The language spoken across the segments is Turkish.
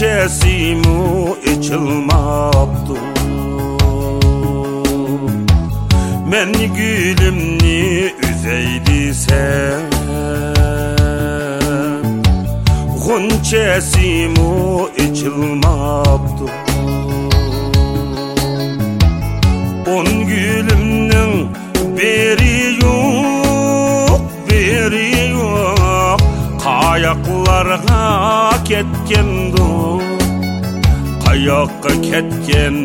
Gunçesimu içilmaptı Men gülümni üzeydi sen. Gunçesimu içilmaptı On gülümnin biri yok, biri yok. Kayaklarga кеткен қаяққа кеткен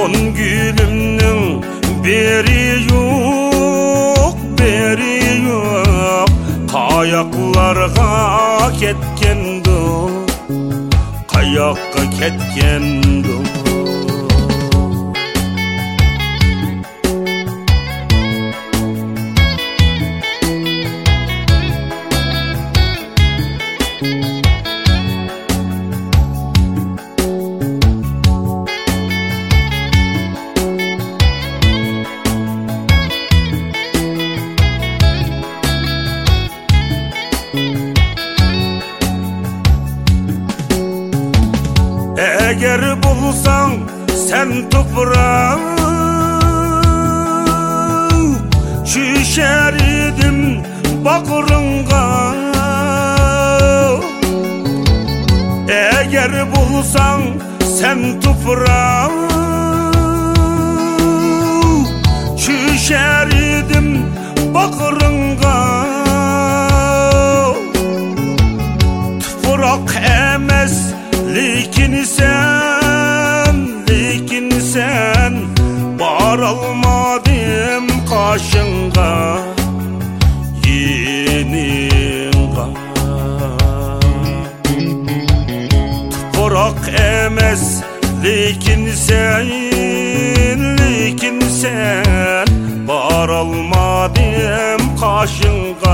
он гүлімнің бере жоқ бере жоқ қаяқларға кеткен қаяққа кеткен дұ Eğer bulsan sen toprağı Şişer idim bakırınga Eğer bulsan sen toprağı Emez Lekin sen, lekin sen Bar almadım kaşınga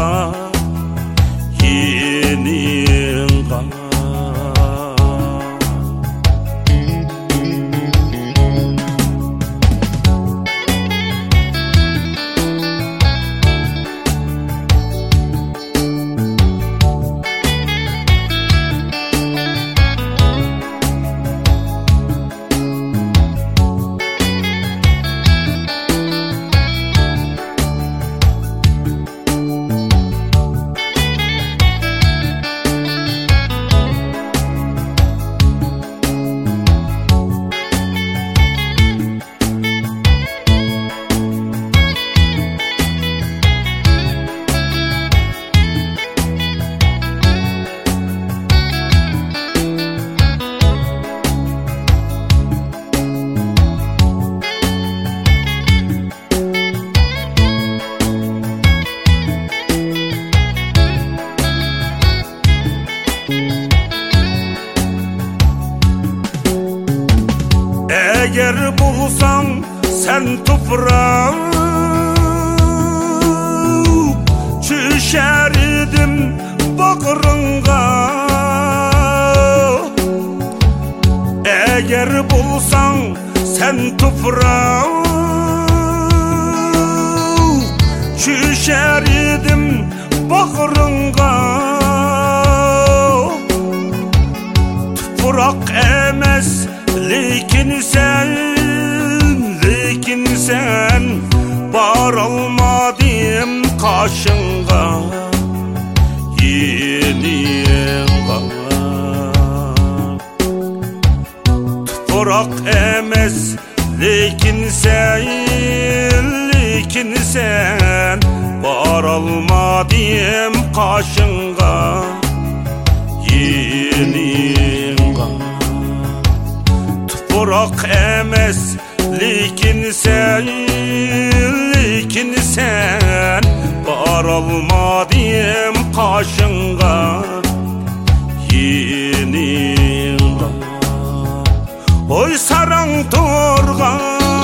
Bulsan sen toprağı Çüşerdim bakırınga Eğer bulsan sen toprağı Çüşerdim bakırınga Toprak emez Lekin sen, sen Bar almadım kaşınga. Yeninga Toprak emez Lekin sen, lekin sen Bar almadım kaşınga. Yeninga Toprak emez Lekin sen, lekin sen Bar almadım kaşınga. Yeninga Oy sarang torgan